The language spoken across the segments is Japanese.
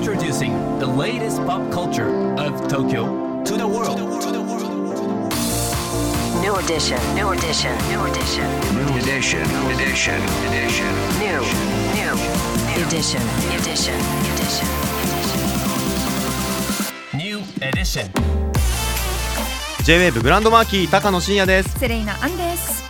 Introducing the latest pop culture of Tokyo to the world. New edition. New edition. New edition. New edition. New edition. Edition. New. New. Edition. Edition. Edition. New edition. J-WAVE グランドマーキー高野真也ですセレイナアンです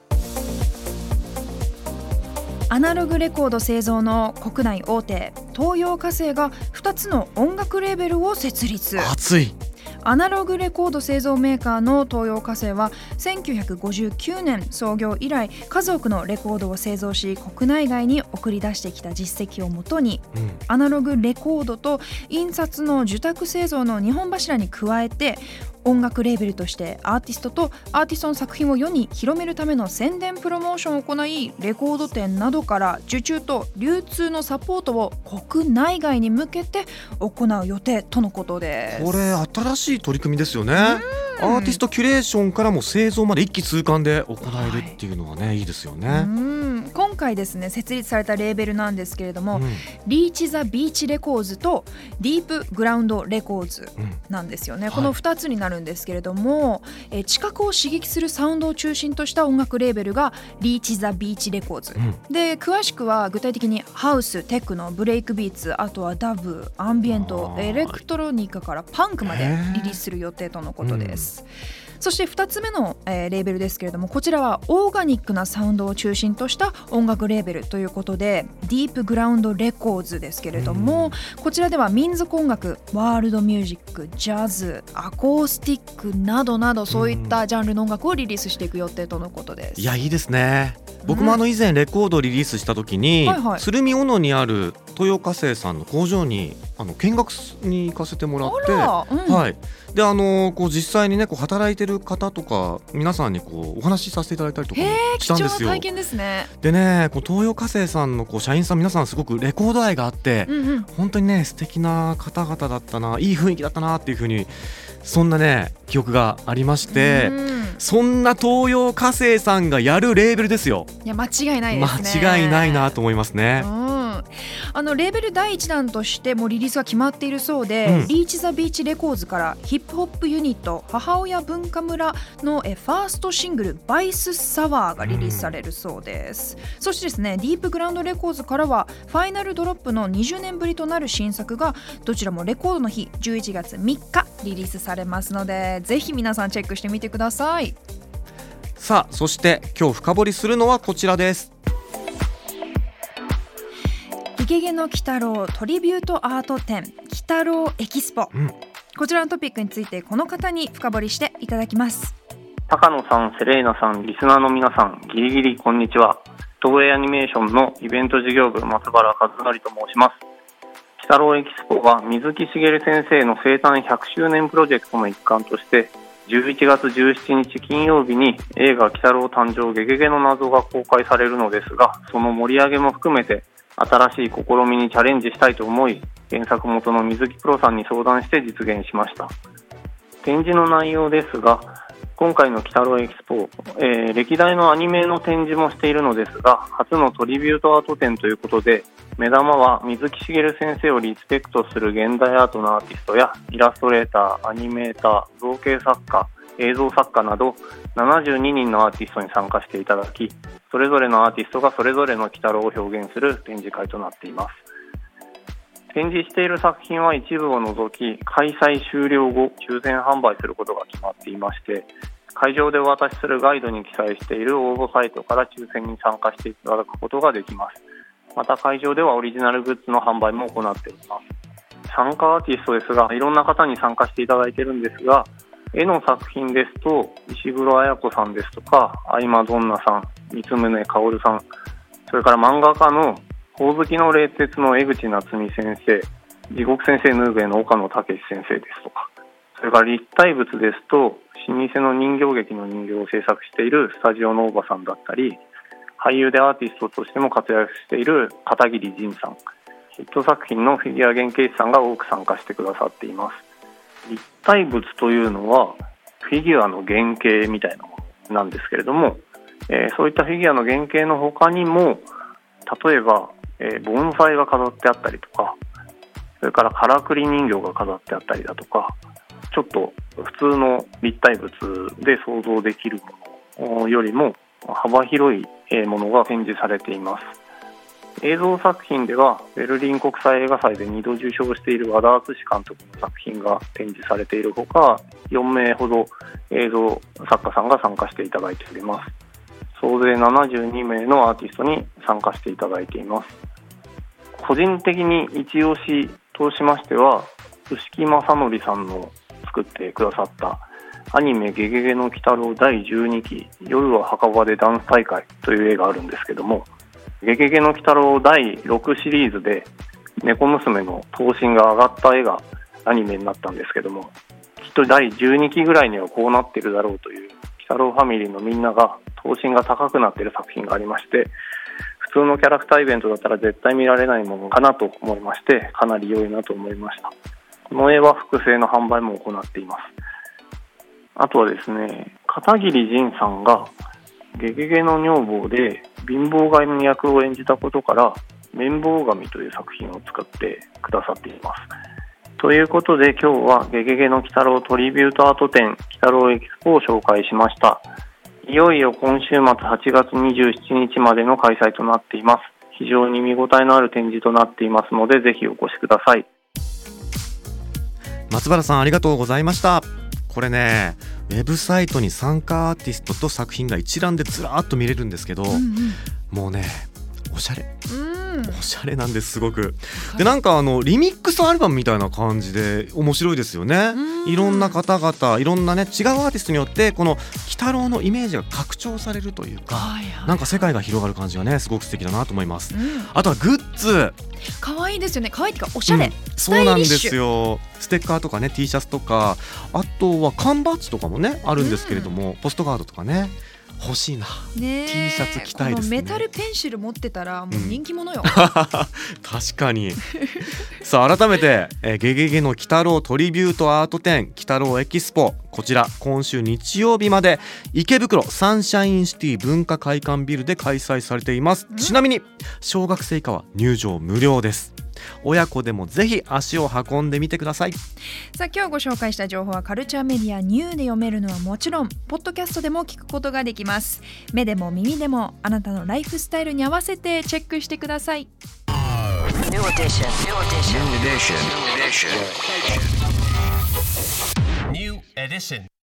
アナログレコード製造の国内大手東洋化成が2つの音楽レーベルを設立。熱い。アナログレコード製造メーカーの東洋化成は1959年創業以来数多くのレコードを製造し国内外に送り出してきた実績をもとにうん。アナログレコードと印刷の受託製造の2本柱に加えて音楽レーベルとしてアーティストとアーティストの作品を世に広めるための宣伝プロモーションを行いレコード店などから受注と流通のサポートを国内外に向けて行う予定とのことです。これ新しい取り組みですよね。アーティストキュレーションからも製造まで一気通貫で行えるっていうのはね、い、いですようね、回ですね設立されたレーベルなんですけれども、うん。リーチ・ザ・ビーチ・レコーズとディープ・グラウンド・レコーズうん。なんですよね、はい。この2つになるんですけれども、えー知覚を刺激するサウンドを中心とした音楽レーベルがリーチ・ザ・ビーチ・レコーズ、うん。で詳しくは具体的にハウステクノブレイクビーツあとはダブアンビエントエレクトロニカからパンクまでリリースする予定とのことです。そして2つ目の、えーレーベルですけれどもこちらはオーガニックなサウンドを中心とした音楽レーベルということでディープグラウンドレコーズですけれども、こちらでは民族音楽ワールドミュージックジャズアコースティックなどなどそういったジャンルの音楽をリリースしていく予定とのことです。いやいいですね。僕もあの以前レコードをリリースした時に、はいはい。鶴見小野にある豊華生さんの工場にあの見学に行かせてもらってうんはい、であのこう実際にねこう働いてる方とか皆さんにこうお話しさせていただいたりとかしたんですよ。な体験ですね。でねこう東洋化成さんのこう社員さん皆さんすごくレコード愛があって、うんうん本当にね素敵な方々だったないい雰囲気だったなっていうふうにそんなね記憶がありまして、うんそんな東洋化成さんがやるレーベルですよいや間違いないですね。間違いないなと思いますねう。ん、あのレーベル第一弾としてもうリリースが決まっているそうで、うん。 Reach the Beach Records からヒップホップユニット母親文化村のえファーストシングル「バイス・サワー」がリリースされるそうです、そしてですね Deep Ground Records からは Final Drop の20年ぶりとなる新作がどちらもレコードの日11月3日リリースされますのでぜひ皆さんチェックしてみてください。さあそして今日深掘りするのはこちらです。ゲゲゲの鬼太郎トリビュートアート展鬼太郎エキスポ、うんこちらのトピックについてこの方に深掘りしていただきます高野さん、セレーナさん、リスナーの皆さん、ギリギリこんにちは。東映アニメーションのイベント事業部松原和則と申します。鬼太郎エキスポは水木しげる先生の生誕100周年プロジェクトの一環として、11月17日金曜日に映画鬼太郎誕生ゲゲゲの謎が公開されるのですが、その盛り上げも含めて新しい試みにチャレンジしたいと思い、原作元の水木プロさんに相談して実現しました。展示の内容ですが、今回の鬼太郎エキスポ、えー歴代のアニメの展示もしているのですが、初のトリビュートアート展ということで、目玉は水木しげる先生をリスペクトする現代アートのアーティストや、イラストレーター、アニメーター、造形作家、映像作家など、72人のアーティストに参加していただき、それぞれのアーティストがそれぞれの鬼太郎を表現する展示会となっています。展示している作品は一部を除き、開催終了後、抽選販売することが決まっていまして、会場でお渡しするガイドに記載している応募サイトから抽選に参加していただくことができます。また会場ではオリジナルグッズの販売も行っております。参加アーティストですが、いろんな方に参加していただいているんですが、絵の作品ですと、石黒彩子さんですとか、相馬どんなさん、三宗薫さん、それから漫画家のほおずきの冷徹の江口夏美先生、地獄先生ヌーベの岡野武先生ですとか、それから立体物ですと老舗の人形劇の人形を制作しているスタジオのおばさんだったり俳優でアーティストとしても活躍している片桐仁さんヒット作品のフィギュア原型師さんが多く参加してくださっています。立体物というのはフィギュアの原型みたいなものなんですけれども、えーそういったフィギュアの原型の他にも例えば、えー盆栽が飾ってあったりとかそれからからくり人形が飾ってあったりだとかちょっと普通の立体物で想像できるものよりも幅広いものが展示されています。映像作品ではベルリン国際映画祭で2度受賞している和田敦監督の作品が展示されているほか4名ほど映像作家さんが参加していただいております。総勢72名のアーティストに参加していただいています。個人的に一押しとしましては臼木正則さんの作ってくださったアニメ「ゲゲゲの鬼太郎」第12期「夜は墓場でダンス大会」という映画があるんですけども「ゲゲゲの鬼太郎」第6シリーズで猫娘の頭身が上がった絵がアニメになったんですけどもきっと第12期ぐらいにはこうなってるだろうという鬼太郎ファミリーのみんなが頭身が高くなってる作品がありまして普通のキャラクターイベントだったら絶対見られないものかなと思いましてかなり良いなと思いました。この絵は複製の販売も行っています。あとはですね片桐仁さんが「ゲゲゲの女房」で貧乏神役を演じたことから「綿棒神」という作品を作ってくださっています。ということで今日は「ゲゲゲの鬼太郎トリビュートアート展鬼太郎エキスポ」を紹介しました。いよいよ今週末8月27日までの開催となっています。非常に見応えのある展示となっていますのでぜひお越しください。松原さんありがとうございました。これねウェブサイトに参加アーティストと作品が一覧でずらーっと見れるんですけど、うんもうねおしゃれ。うんうんおしゃれなんですすごく。でなんかあのリミックスアルバムみたいな感じで面白いですよね。うん。いろんな方々いろんなね違うアーティストによってこの鬼太郎のイメージが拡張されるというかはいはいなんか世界が広がる感じがねすごく素敵だなと思います。うん。あとはグッズ。可愛いですよね。可愛いっていうかおしゃれ、うん。スそうなんですよ。ステッカーとかね T シャツとか。あとは缶バッジとかもねあるんですけれども、ポストカードとかね欲しいな。ねえ。T シャツ着たいですね。メタルペンシル持ってたらもう人気者よ、確かに。さあ改めて、えーゲゲゲの鬼太郎トリビュートアート展鬼太郎エキスポ。こちら今週日曜日まで池袋サンシャインシティ文化会館ビルで開催されています。ちなみに小学生以下は入場無料です親子でもぜひ足を運んでみてくださいさあ今日ご紹介した情報はカルチャーメディアニューで読めるのはもちろんポッドキャストでも聞くことができます目でも耳でもあなたのライフスタイルに合わせてチェックしてください New edition. New edition. Edition. Edition. New edition.